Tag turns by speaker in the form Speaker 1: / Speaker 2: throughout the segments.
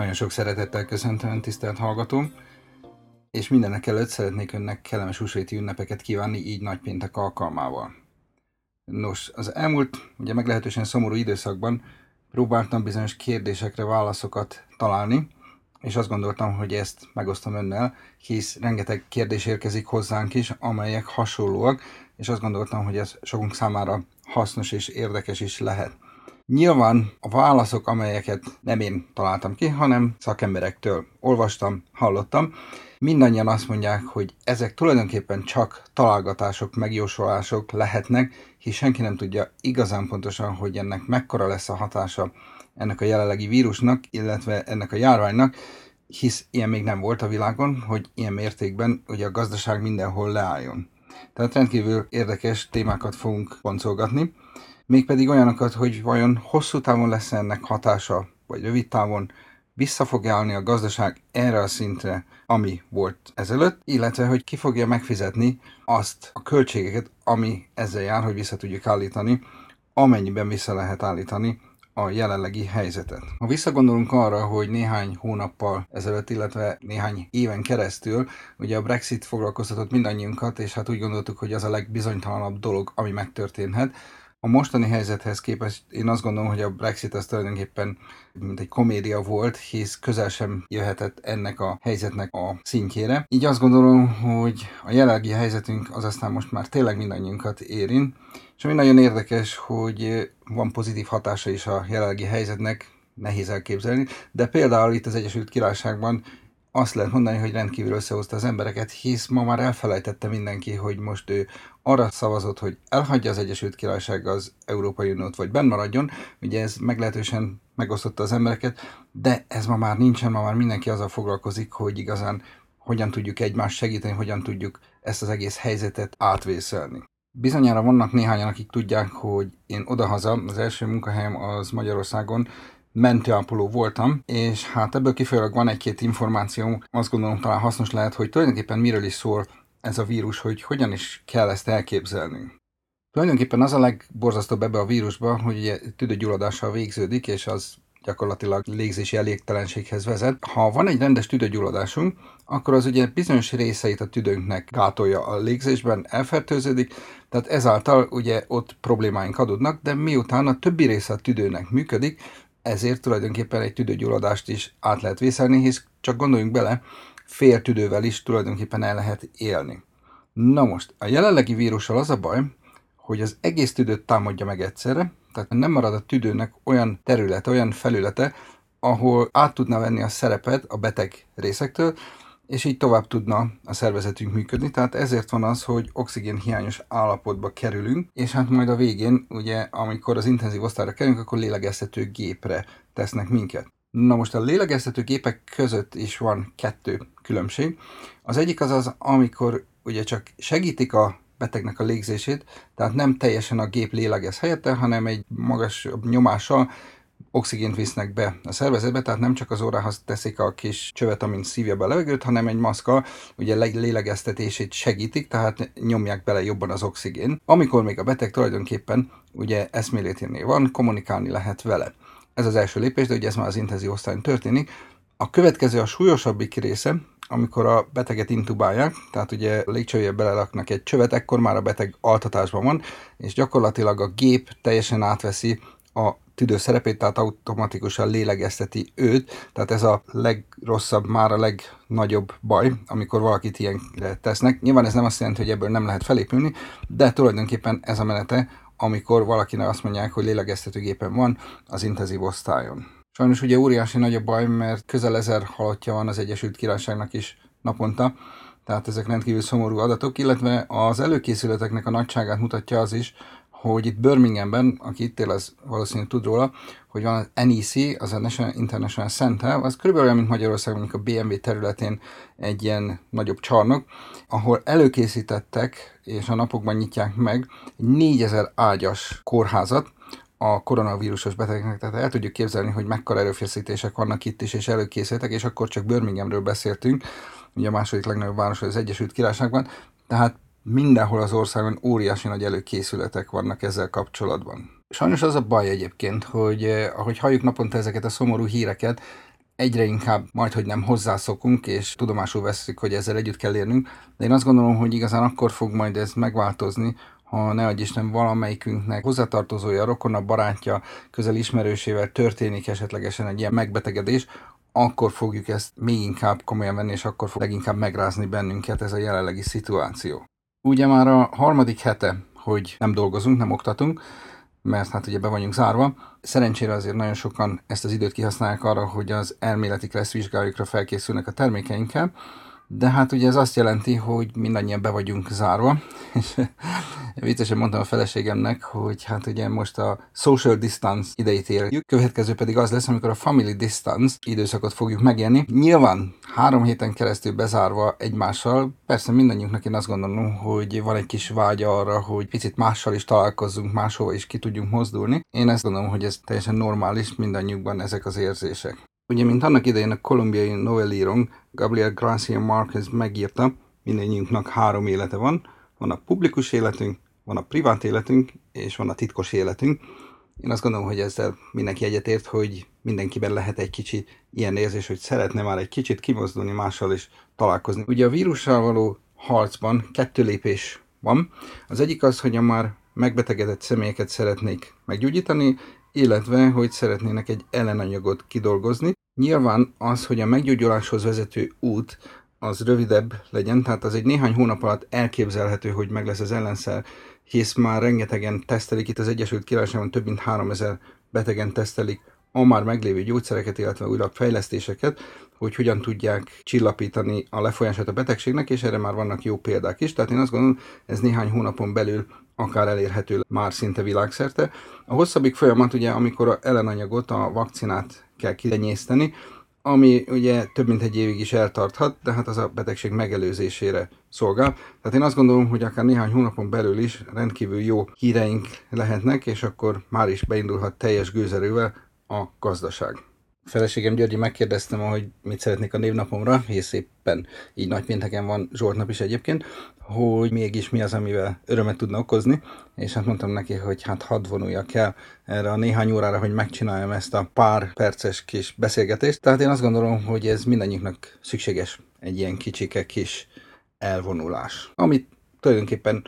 Speaker 1: Nagyon sok szeretettel köszöntöm, tisztelt hallgatóm, és mindenek előtt szeretnék önnek kellemes húsvéti ünnepeket kívánni így nagypéntek alkalmával. Nos, az elmúlt, ugye meglehetősen szomorú időszakban próbáltam bizonyos kérdésekre válaszokat találni, és azt gondoltam, hogy ezt megosztom önnel, hisz rengeteg kérdés érkezik hozzánk is, amelyek hasonlóak, és azt gondoltam, hogy ez sokunk számára hasznos és érdekes is lehet. Nyilván a válaszok, amelyeket nem én találtam ki, hanem szakemberektől olvastam, hallottam, mindannyian azt mondják, hogy ezek tulajdonképpen csak találgatások, megjósolások lehetnek, hisz senki nem tudja igazán pontosan, hogy ennek mekkora lesz a hatása ennek a jelenlegi vírusnak, illetve ennek a járványnak, hisz ilyen még nem volt a világon, hogy ilyen mértékben ugye a gazdaság mindenhol leálljon. Tehát rendkívül érdekes témákat fogunk boncolgatni mégpedig olyanokat, hogy vajon hosszú távon lesz ennek hatása, vagy rövid távon vissza fog állni a gazdaság erre a szintre, ami volt ezelőtt, illetve hogy ki fogja megfizetni azt a költségeket, ami ezzel jár, hogy vissza tudjuk állítani, amennyiben vissza lehet állítani a jelenlegi helyzetet. Ha visszagondolunk arra, hogy néhány hónappal ezelőtt, illetve néhány éven keresztül, ugye a Brexit foglalkoztatott mindannyiunkat, és hát úgy gondoltuk, hogy az a legbizonytalanabb dolog, ami megtörténhet, a mostani helyzethez képest én azt gondolom, hogy a Brexit az tulajdonképpen mint egy komédia volt, hisz közel sem jöhetett ennek a helyzetnek a szintjére. Így azt gondolom, hogy a jelenlegi helyzetünk az aztán most már tényleg mindannyiunkat érint, és ami nagyon érdekes, hogy van pozitív hatása is a jelenlegi helyzetnek, nehéz elképzelni, de például itt az Egyesült Királyságban azt lehet mondani, hogy rendkívül összehozta az embereket, hisz ma már elfelejtette mindenki, hogy most ő arra szavazott, hogy elhagyja az Egyesült Királyság az Európai Uniót, vagy benn maradjon. Ugye ez meglehetősen megosztotta az embereket, de ez ma már nincsen, ma már mindenki azzal foglalkozik, hogy igazán hogyan tudjuk egymást segíteni, hogyan tudjuk ezt az egész helyzetet átvészelni. Bizonyára vannak néhányan, akik tudják, hogy én odahaza, az első munkahelyem az Magyarországon mentőápoló voltam, és hát ebből kifolyólag van egy-két információ, azt gondolom talán hasznos lehet, hogy tulajdonképpen miről is szól ez a vírus, hogy hogyan is kell ezt elképzelni. Tulajdonképpen az a legborzasztóbb ebbe a vírusba, hogy ugye tüdőgyulladással végződik, és az gyakorlatilag légzési elégtelenséghez vezet. Ha van egy rendes tüdőgyulladásunk, akkor az ugye bizonyos részeit a tüdőnknek gátolja a légzésben, elfertőződik, tehát ezáltal ugye ott problémáink adódnak, de miután a többi része a tüdőnek működik, ezért tulajdonképpen egy tüdőgyulladást is át lehet vészelni, hisz csak gondoljunk bele, fél tüdővel is tulajdonképpen el lehet élni. Na most, a jelenlegi vírussal az a baj, hogy az egész tüdőt támadja meg egyszerre, tehát nem marad a tüdőnek olyan terület, olyan felülete, ahol át tudna venni a szerepet a beteg részektől, és így tovább tudna a szervezetünk működni. Tehát ezért van az, hogy oxigén hiányos állapotba kerülünk, és hát majd a végén, ugye, amikor az intenzív osztályra kerülünk, akkor lélegeztető gépre tesznek minket. Na most a lélegeztető gépek között is van kettő különbség. Az egyik az az, amikor ugye csak segítik a betegnek a légzését, tehát nem teljesen a gép lélegez helyette, hanem egy magas nyomással oxigént visznek be a szervezetbe, tehát nem csak az órához teszik a kis csövet, amint szívja be a levegőt, hanem egy maszka ugye lélegeztetését segítik, tehát nyomják bele jobban az oxigén. Amikor még a beteg tulajdonképpen ugye eszméléténél van, kommunikálni lehet vele. Ez az első lépés, de ugye ez már az intenzív osztályon történik. A következő a súlyosabbik része, amikor a beteget intubálják, tehát ugye légcsője belelaknak egy csövet, ekkor már a beteg altatásban van, és gyakorlatilag a gép teljesen átveszi a tüdő szerepét, tehát automatikusan lélegezteti őt, tehát ez a legrosszabb, már a legnagyobb baj, amikor valakit ilyen tesznek. Nyilván ez nem azt jelenti, hogy ebből nem lehet felépülni, de tulajdonképpen ez a menete, amikor valakinek azt mondják, hogy lélegeztetőgépen van az intenzív osztályon. Sajnos ugye óriási nagy a baj, mert közel ezer halottja van az Egyesült Királyságnak is naponta, tehát ezek rendkívül szomorú adatok, illetve az előkészületeknek a nagyságát mutatja az is, hogy itt Birminghamben, aki itt él, az valószínűleg tud róla, hogy van az NEC, az a National International Center, az körülbelül olyan, mint Magyarország, mondjuk a BMW területén egy ilyen nagyobb csarnok, ahol előkészítettek, és a napokban nyitják meg, egy 4000 ágyas kórházat, a koronavírusos betegeknek, tehát el tudjuk képzelni, hogy mekkora erőfeszítések vannak itt is, és előkészítettek, és akkor csak Birminghamről beszéltünk, ugye a második legnagyobb város az Egyesült Királyságban, tehát mindenhol az országon óriási nagy előkészületek vannak ezzel kapcsolatban. Sajnos az a baj egyébként, hogy eh, ahogy halljuk naponta ezeket a szomorú híreket, egyre inkább majd, hogy nem hozzászokunk, és tudomásul veszük, hogy ezzel együtt kell érnünk, de én azt gondolom, hogy igazán akkor fog majd ez megváltozni, ha ne adj Isten valamelyikünknek hozzátartozója, rokona, barátja, közel ismerősével történik esetlegesen egy ilyen megbetegedés, akkor fogjuk ezt még inkább komolyan venni, és akkor fog leginkább megrázni bennünket ez a jelenlegi szituáció. Ugye már a harmadik hete, hogy nem dolgozunk, nem oktatunk, mert hát ugye be vagyunk zárva. Szerencsére azért nagyon sokan ezt az időt kihasználják arra, hogy az elméleti klassz vizsgájukra felkészülnek a termékeinkkel, de hát ugye ez azt jelenti, hogy mindannyian be vagyunk zárva, és viccesen mondtam a feleségemnek, hogy hát ugye most a social distance idejét érjük, következő pedig az lesz, amikor a family distance időszakot fogjuk megélni. Nyilván három héten keresztül bezárva egymással, persze mindannyiunknak én azt gondolom, hogy van egy kis vágya arra, hogy picit mással is találkozzunk, máshova is ki tudjunk mozdulni. Én ezt gondolom, hogy ez teljesen normális mindannyiukban ezek az érzések. Ugye, mint annak idején a kolumbiai novellírong Gabriel Garcia Marquez megírta, mindannyiunknak három élete van. Van a publikus életünk, van a privát életünk, és van a titkos életünk. Én azt gondolom, hogy ezzel mindenki egyetért, hogy mindenkiben lehet egy kicsi ilyen érzés, hogy szeretne már egy kicsit kimozdulni mással is találkozni. Ugye a vírussal való harcban kettő lépés van. Az egyik az, hogy a már megbetegedett személyeket szeretnék meggyógyítani, illetve hogy szeretnének egy ellenanyagot kidolgozni. Nyilván az, hogy a meggyógyuláshoz vezető út az rövidebb legyen, tehát az egy néhány hónap alatt elképzelhető, hogy meg lesz az ellenszer, hisz már rengetegen tesztelik, itt az Egyesült Királyságban több mint 3000 betegen tesztelik a már meglévő gyógyszereket, illetve újabb fejlesztéseket, hogy hogyan tudják csillapítani a lefolyását a betegségnek, és erre már vannak jó példák is. Tehát én azt gondolom, ez néhány hónapon belül akár elérhető már szinte világszerte. A hosszabbik folyamat ugye, amikor a ellenanyagot, a vakcinát kell kirenyészteni, ami ugye több mint egy évig is eltarthat, de hát az a betegség megelőzésére szolgál. Tehát én azt gondolom, hogy akár néhány hónapon belül is rendkívül jó híreink lehetnek, és akkor már is beindulhat teljes gőzerővel a gazdaság. Feleségem Györgyi megkérdeztem, hogy mit szeretnék a névnapomra, hisz éppen így nagy pénteken van Zsoltnap is egyébként, hogy mégis mi az, amivel örömet tudna okozni, és hát mondtam neki, hogy hát hadd vonuljak el erre a néhány órára, hogy megcsináljam ezt a pár perces kis beszélgetést. Tehát én azt gondolom, hogy ez mindannyiunknak szükséges egy ilyen kicsike kis elvonulás, amit tulajdonképpen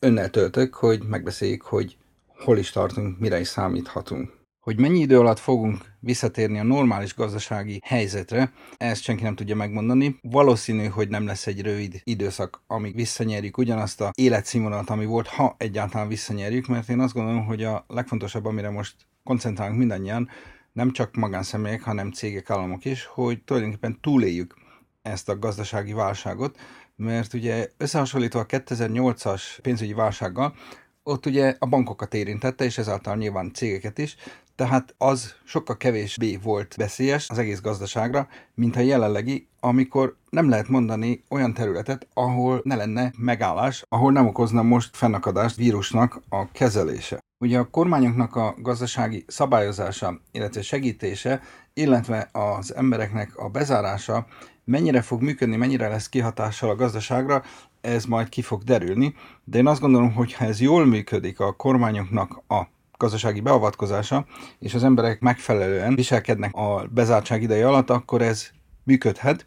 Speaker 1: önnel töltök, hogy megbeszéljük, hogy hol is tartunk, mire is számíthatunk. Hogy mennyi idő alatt fogunk visszatérni a normális gazdasági helyzetre, ezt senki nem tudja megmondani. Valószínű, hogy nem lesz egy rövid időszak, amíg visszanyerjük ugyanazt a életszínvonalat, ami volt, ha egyáltalán visszanyerjük, mert én azt gondolom, hogy a legfontosabb, amire most koncentrálunk mindannyian, nem csak magánszemélyek, hanem cégek, államok is, hogy tulajdonképpen túléljük ezt a gazdasági válságot, mert ugye összehasonlítva a 2008-as pénzügyi válsággal, ott ugye a bankokat érintette, és ezáltal nyilván cégeket is, tehát az sokkal kevésbé volt veszélyes az egész gazdaságra, mint a jelenlegi, amikor nem lehet mondani olyan területet, ahol ne lenne megállás, ahol nem okozna most fennakadást vírusnak a kezelése. Ugye a kormányoknak a gazdasági szabályozása, illetve segítése, illetve az embereknek a bezárása mennyire fog működni, mennyire lesz kihatással a gazdaságra, ez majd ki fog derülni, de én azt gondolom, hogy ha ez jól működik a kormányoknak a gazdasági beavatkozása, és az emberek megfelelően viselkednek a bezártság ideje alatt, akkor ez működhet,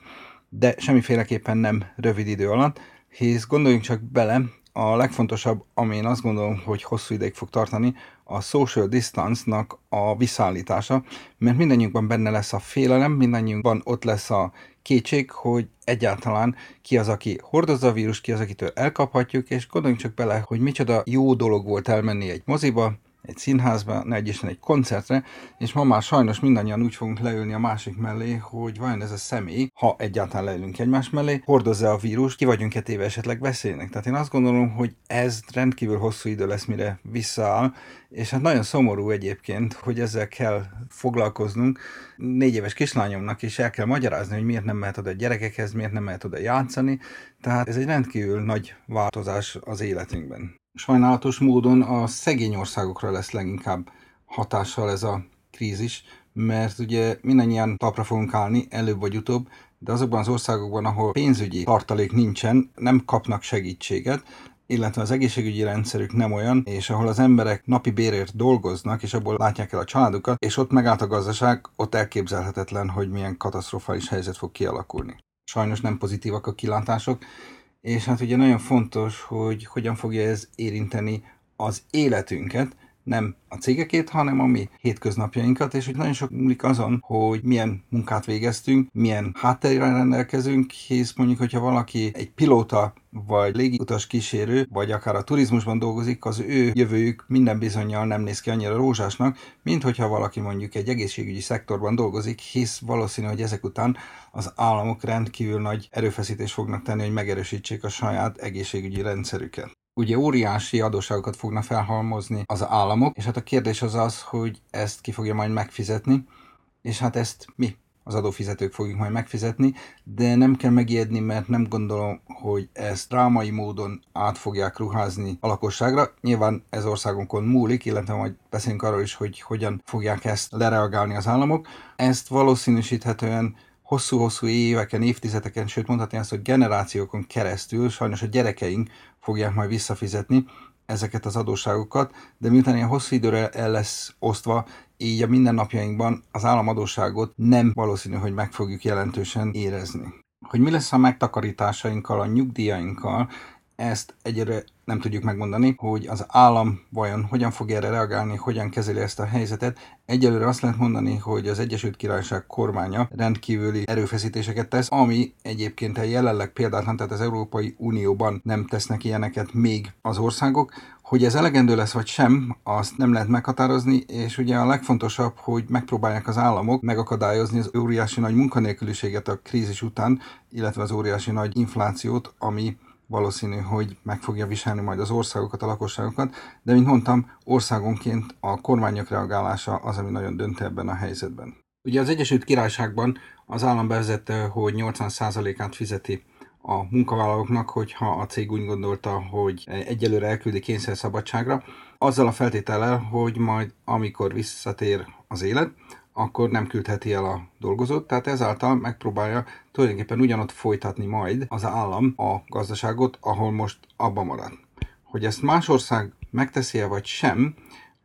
Speaker 1: de semmiféleképpen nem rövid idő alatt, hisz gondoljunk csak bele, a legfontosabb, ami én azt gondolom, hogy hosszú ideig fog tartani, a social distance-nak a visszaállítása, mert mindannyiunkban benne lesz a félelem, mindannyiunkban ott lesz a kétség, hogy egyáltalán ki az, aki hordozza a vírus, ki az, akitől elkaphatjuk, és gondoljunk csak bele, hogy micsoda jó dolog volt elmenni egy moziba, egy színházba, ne egy egy koncertre, és ma már sajnos mindannyian úgy fogunk leülni a másik mellé, hogy vajon ez a személy, ha egyáltalán leülünk egymás mellé, hordozza a vírus, ki vagyunk-e téve esetleg veszélynek. Tehát én azt gondolom, hogy ez rendkívül hosszú idő lesz, mire visszaáll, és hát nagyon szomorú egyébként, hogy ezzel kell foglalkoznunk. Négy éves kislányomnak is el kell magyarázni, hogy miért nem mehet oda a gyerekekhez, miért nem mehet oda játszani. Tehát ez egy rendkívül nagy változás az életünkben sajnálatos módon a szegény országokra lesz leginkább hatással ez a krízis, mert ugye mindannyian talpra fogunk állni, előbb vagy utóbb, de azokban az országokban, ahol pénzügyi tartalék nincsen, nem kapnak segítséget, illetve az egészségügyi rendszerük nem olyan, és ahol az emberek napi bérért dolgoznak, és abból látják el a családukat, és ott megállt a gazdaság, ott elképzelhetetlen, hogy milyen katasztrofális helyzet fog kialakulni. Sajnos nem pozitívak a kilátások, és hát ugye nagyon fontos, hogy hogyan fogja ez érinteni az életünket, nem a cégekét, hanem a mi hétköznapjainkat, és hogy nagyon sok múlik azon, hogy milyen munkát végeztünk, milyen háttérrel rendelkezünk, hisz mondjuk, hogyha valaki egy pilóta, vagy légiutas kísérő, vagy akár a turizmusban dolgozik, az ő jövőjük minden bizonyal nem néz ki annyira rózsásnak, mint hogyha valaki mondjuk egy egészségügyi szektorban dolgozik, hisz valószínű, hogy ezek után az államok rendkívül nagy erőfeszítést fognak tenni, hogy megerősítsék a saját egészségügyi rendszerüket ugye óriási adósságokat fogna felhalmozni az államok, és hát a kérdés az az, hogy ezt ki fogja majd megfizetni, és hát ezt mi, az adófizetők fogjuk majd megfizetni, de nem kell megijedni, mert nem gondolom, hogy ezt drámai módon át fogják ruházni a lakosságra. Nyilván ez országunkon múlik, illetve majd beszélünk arról is, hogy hogyan fogják ezt lereagálni az államok. Ezt valószínűsíthetően hosszú-hosszú éveken, évtizedeken, sőt mondhatni azt, hogy generációkon keresztül sajnos a gyerekeink fogják majd visszafizetni ezeket az adósságokat, de miután ilyen hosszú időre el lesz osztva, így a mindennapjainkban az államadóságot nem valószínű, hogy meg fogjuk jelentősen érezni. Hogy mi lesz a megtakarításainkkal, a nyugdíjainkkal, ezt egyre nem tudjuk megmondani, hogy az állam vajon hogyan fog erre reagálni, hogyan kezeli ezt a helyzetet. Egyelőre azt lehet mondani, hogy az Egyesült Királyság kormánya rendkívüli erőfeszítéseket tesz, ami egyébként jelenleg példátlan, tehát az Európai Unióban nem tesznek ilyeneket még az országok. Hogy ez elegendő lesz vagy sem, azt nem lehet meghatározni, és ugye a legfontosabb, hogy megpróbálják az államok megakadályozni az óriási nagy munkanélküliséget a krízis után, illetve az óriási nagy inflációt, ami valószínű, hogy meg fogja viselni majd az országokat, a lakosságokat, de mint mondtam, országonként a kormányok reagálása az, ami nagyon dönt ebben a helyzetben. Ugye az Egyesült Királyságban az állam bevezette, hogy 80%-át fizeti a munkavállalóknak, hogyha a cég úgy gondolta, hogy egyelőre elküldi kényszerszabadságra, azzal a feltétellel, hogy majd amikor visszatér az élet, akkor nem küldheti el a dolgozót, tehát ezáltal megpróbálja tulajdonképpen ugyanott folytatni majd az állam a gazdaságot, ahol most abban marad. Hogy ezt más ország megteszi-e vagy sem,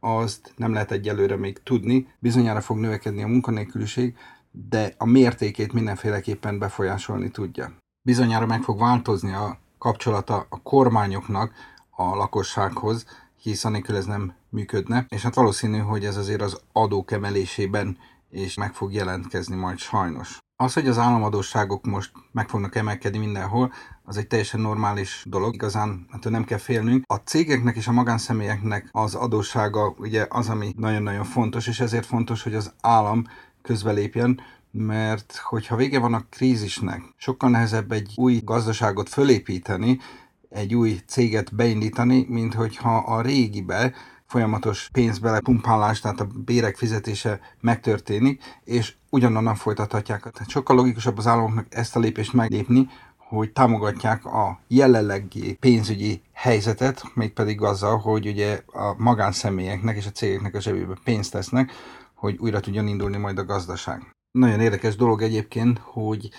Speaker 1: azt nem lehet egyelőre még tudni, bizonyára fog növekedni a munkanélküliség, de a mértékét mindenféleképpen befolyásolni tudja. Bizonyára meg fog változni a kapcsolata a kormányoknak a lakossághoz, hisz anélkül ez nem működne, és hát valószínű, hogy ez azért az adók emelésében és meg fog jelentkezni majd sajnos. Az, hogy az államadóságok most meg fognak emelkedni mindenhol, az egy teljesen normális dolog, igazán hát nem kell félnünk. A cégeknek és a magánszemélyeknek az adóssága ugye az, ami nagyon-nagyon fontos, és ezért fontos, hogy az állam közbelépjen, mert hogyha vége van a krízisnek, sokkal nehezebb egy új gazdaságot fölépíteni, egy új céget beindítani, mint hogyha a régibe folyamatos pénzbelepumpálás, tehát a bérek fizetése megtörténik, és ugyanonnan folytathatják. Tehát sokkal logikusabb az államoknak ezt a lépést meglépni, hogy támogatják a jelenlegi pénzügyi helyzetet, mégpedig azzal, hogy ugye a magánszemélyeknek és a cégeknek a zsebébe pénzt tesznek, hogy újra tudjon indulni majd a gazdaság. Nagyon érdekes dolog egyébként, hogy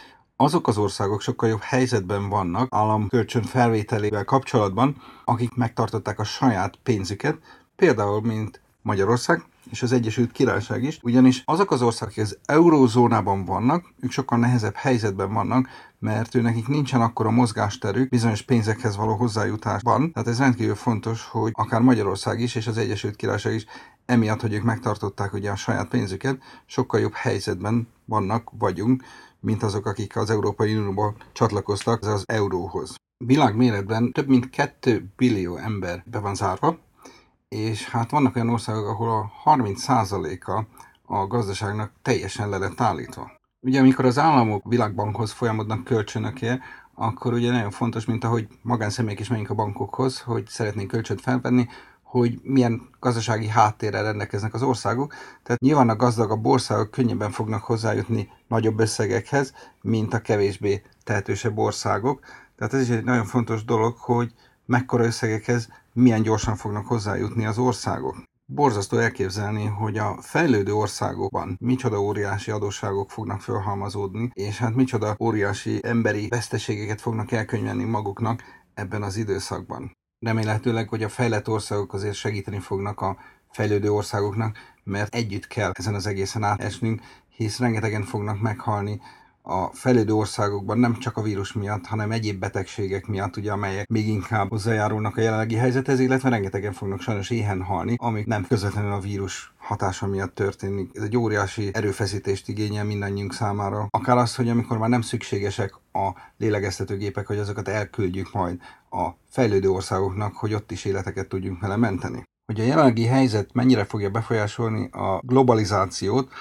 Speaker 1: azok az országok sokkal jobb helyzetben vannak államkölcsön felvételével kapcsolatban, akik megtartották a saját pénzüket, például mint Magyarország és az Egyesült Királyság is, ugyanis azok az országok, akik az eurózónában vannak, ők sokkal nehezebb helyzetben vannak, mert ő nekik nincsen akkora mozgásterük bizonyos pénzekhez való hozzájutásban. Tehát ez rendkívül fontos, hogy akár Magyarország is és az Egyesült Királyság is emiatt, hogy ők megtartották ugye a saját pénzüket, sokkal jobb helyzetben vannak, vagyunk, mint azok, akik az Európai Unióba csatlakoztak az euróhoz. Világméretben több mint 2 billió ember be van zárva, és hát vannak olyan országok, ahol a 30%-a a gazdaságnak teljesen le lett állítva. Ugye amikor az államok világbankhoz folyamodnak kölcsönökért, akkor ugye nagyon fontos, mint ahogy magánszemélyek is menjünk a bankokhoz, hogy szeretnénk kölcsönt felvenni, hogy milyen gazdasági háttérrel rendelkeznek az országok. Tehát nyilván a gazdagabb országok könnyebben fognak hozzájutni nagyobb összegekhez, mint a kevésbé tehetősebb országok. Tehát ez is egy nagyon fontos dolog, hogy mekkora összegekhez milyen gyorsan fognak hozzájutni az országok. Borzasztó elképzelni, hogy a fejlődő országokban micsoda óriási adósságok fognak felhalmazódni, és hát micsoda óriási emberi veszteségeket fognak elkönyvelni maguknak ebben az időszakban. Remélhetőleg, hogy a fejlett országok azért segíteni fognak a fejlődő országoknak, mert együtt kell ezen az egészen átesnünk, hisz rengetegen fognak meghalni a fejlődő országokban nem csak a vírus miatt, hanem egyéb betegségek miatt, ugye, amelyek még inkább hozzájárulnak a jelenlegi helyzethez, illetve rengetegen fognak sajnos éhen halni, amik nem közvetlenül a vírus hatása miatt történik. Ez egy óriási erőfeszítést igényel mindannyiunk számára. Akár az, hogy amikor már nem szükségesek a lélegeztetőgépek, hogy azokat elküldjük majd a fejlődő országoknak, hogy ott is életeket tudjunk vele menteni. Hogy a jelenlegi helyzet mennyire fogja befolyásolni a globalizációt,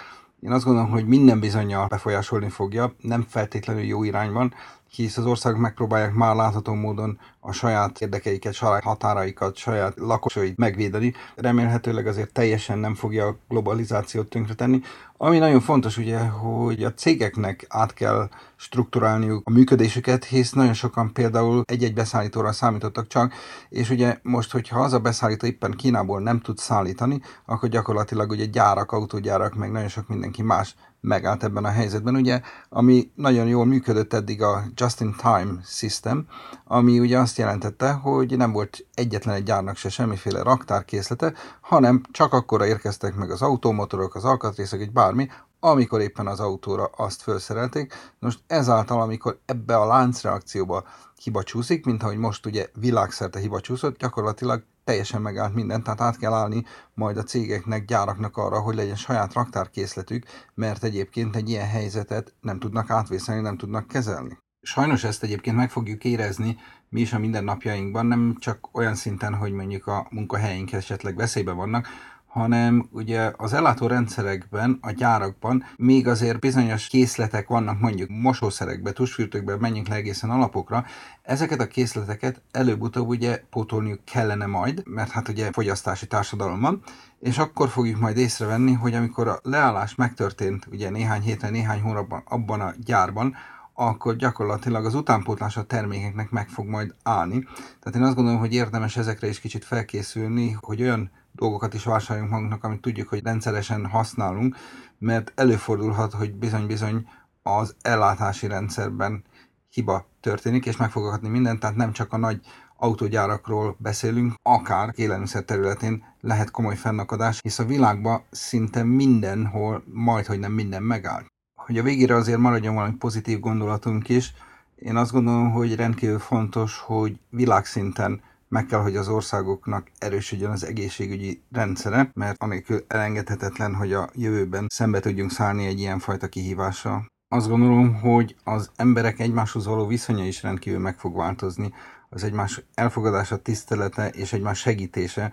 Speaker 1: én azt gondolom, hogy minden bizonyal befolyásolni fogja, nem feltétlenül jó irányban, hisz az országok megpróbálják már látható módon a saját érdekeiket, saját határaikat, saját lakosait megvédeni. Remélhetőleg azért teljesen nem fogja a globalizációt tönkretenni. Ami nagyon fontos ugye, hogy a cégeknek át kell strukturálniuk a működésüket, hisz nagyon sokan például egy-egy beszállítóra számítottak csak, és ugye most, hogyha az a beszállító éppen Kínából nem tud szállítani, akkor gyakorlatilag ugye gyárak, autógyárak, meg nagyon sok mindenki más megállt ebben a helyzetben. Ugye, ami nagyon jól működött eddig a Just-in-Time System, ami ugye azt jelentette, hogy nem volt egyetlen egy gyárnak se semmiféle raktárkészlete, hanem csak akkora érkeztek meg az automotorok, az alkatrészek, egy bármi, amikor éppen az autóra azt felszerelték. Most ezáltal, amikor ebbe a láncreakcióba hiba csúszik, mint ahogy most ugye világszerte hiba csúszott, gyakorlatilag teljesen megállt minden, tehát át kell állni majd a cégeknek, gyáraknak arra, hogy legyen saját raktárkészletük, mert egyébként egy ilyen helyzetet nem tudnak átvészelni, nem tudnak kezelni. Sajnos ezt egyébként meg fogjuk érezni mi is a mindennapjainkban, nem csak olyan szinten, hogy mondjuk a munkahelyeink esetleg veszélyben vannak, hanem ugye az ellátó rendszerekben, a gyárakban még azért bizonyos készletek vannak, mondjuk mosószerekbe, tusfürdőkbe, menjünk le egészen alapokra, ezeket a készleteket előbb-utóbb ugye pótolniuk kellene majd, mert hát ugye fogyasztási társadalom van, és akkor fogjuk majd észrevenni, hogy amikor a leállás megtörtént ugye néhány héten, néhány hónapban abban a gyárban, akkor gyakorlatilag az utánpótlás a termékeknek meg fog majd állni. Tehát én azt gondolom, hogy érdemes ezekre is kicsit felkészülni, hogy olyan dolgokat is vásároljunk magunknak, amit tudjuk, hogy rendszeresen használunk, mert előfordulhat, hogy bizony-bizony az ellátási rendszerben hiba történik, és meg fog mindent, tehát nem csak a nagy autógyárakról beszélünk, akár élelmiszer területén lehet komoly fennakadás, hisz a világban szinte mindenhol, majd hogy nem minden megállt. Hogy a végére azért maradjon valami pozitív gondolatunk is, én azt gondolom, hogy rendkívül fontos, hogy világszinten meg kell, hogy az országoknak erősödjön az egészségügyi rendszere, mert anélkül elengedhetetlen, hogy a jövőben szembe tudjunk szállni egy ilyen fajta kihívással. Azt gondolom, hogy az emberek egymáshoz való viszonya is rendkívül meg fog változni. Az egymás elfogadása, tisztelete és egymás segítése,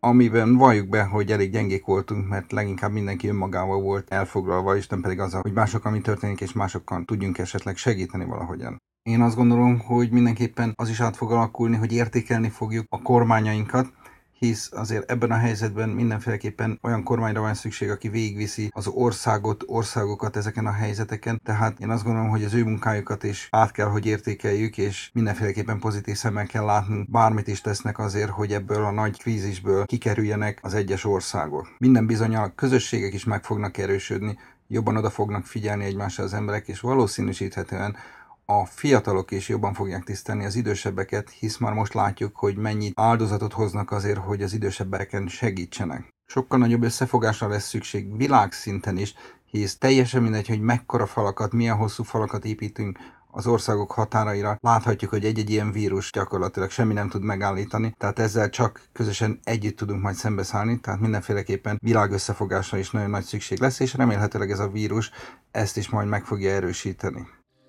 Speaker 1: amiben valljuk be, hogy elég gyengék voltunk, mert leginkább mindenki önmagával volt elfoglalva, és nem pedig az, hogy mások, ami történik, és másokkal tudjunk esetleg segíteni valahogyan. Én azt gondolom, hogy mindenképpen az is át fog alakulni, hogy értékelni fogjuk a kormányainkat, hisz azért ebben a helyzetben mindenféleképpen olyan kormányra van szükség, aki végigviszi az országot, országokat ezeken a helyzeteken. Tehát én azt gondolom, hogy az ő munkájukat is át kell, hogy értékeljük, és mindenféleképpen pozitív szemmel kell látni, bármit is tesznek azért, hogy ebből a nagy krízisből kikerüljenek az egyes országok. Minden bizony a közösségek is meg fognak erősödni, jobban oda fognak figyelni egymásra az emberek, és valószínűsíthetően a fiatalok is jobban fogják tisztelni az idősebbeket, hisz már most látjuk, hogy mennyi áldozatot hoznak azért, hogy az idősebbeken segítsenek. Sokkal nagyobb összefogásra lesz szükség világszinten is, hisz teljesen mindegy, hogy mekkora falakat, milyen hosszú falakat építünk az országok határaira. Láthatjuk, hogy egy-egy ilyen vírus gyakorlatilag semmi nem tud megállítani, tehát ezzel csak közösen együtt tudunk majd szembeszállni, tehát mindenféleképpen világösszefogásra is nagyon nagy szükség lesz, és remélhetőleg ez a vírus ezt is majd meg fogja erősíteni.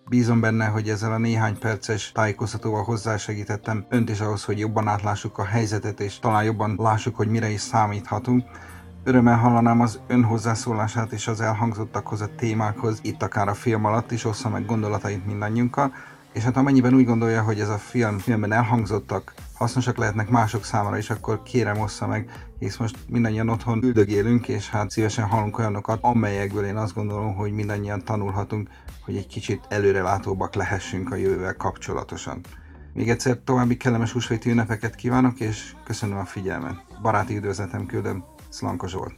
Speaker 1: Bízom benne, hogy ezzel a néhány perces tájékoztatóval hozzásegítettem önt is ahhoz, hogy jobban átlássuk a helyzetet, és talán jobban lássuk, hogy mire is számíthatunk. Örömmel hallanám az ön hozzászólását és az elhangzottakhoz, a témákhoz, itt akár a film alatt is ossza meg gondolatait mindannyiunkkal, és hát amennyiben úgy gondolja, hogy ez a film filmben elhangzottak hasznosak lehetnek mások számára is, akkor kérem ossza meg, hisz most mindannyian otthon üldögélünk, és hát szívesen hallunk olyanokat, amelyekből én azt gondolom, hogy mindannyian tanulhatunk, hogy egy kicsit előrelátóbbak lehessünk a jövővel kapcsolatosan. Még egyszer további kellemes húsvéti ünnepeket kívánok, és köszönöm a figyelmet. Baráti üdvözletem küldöm, Szlanka Zsolt.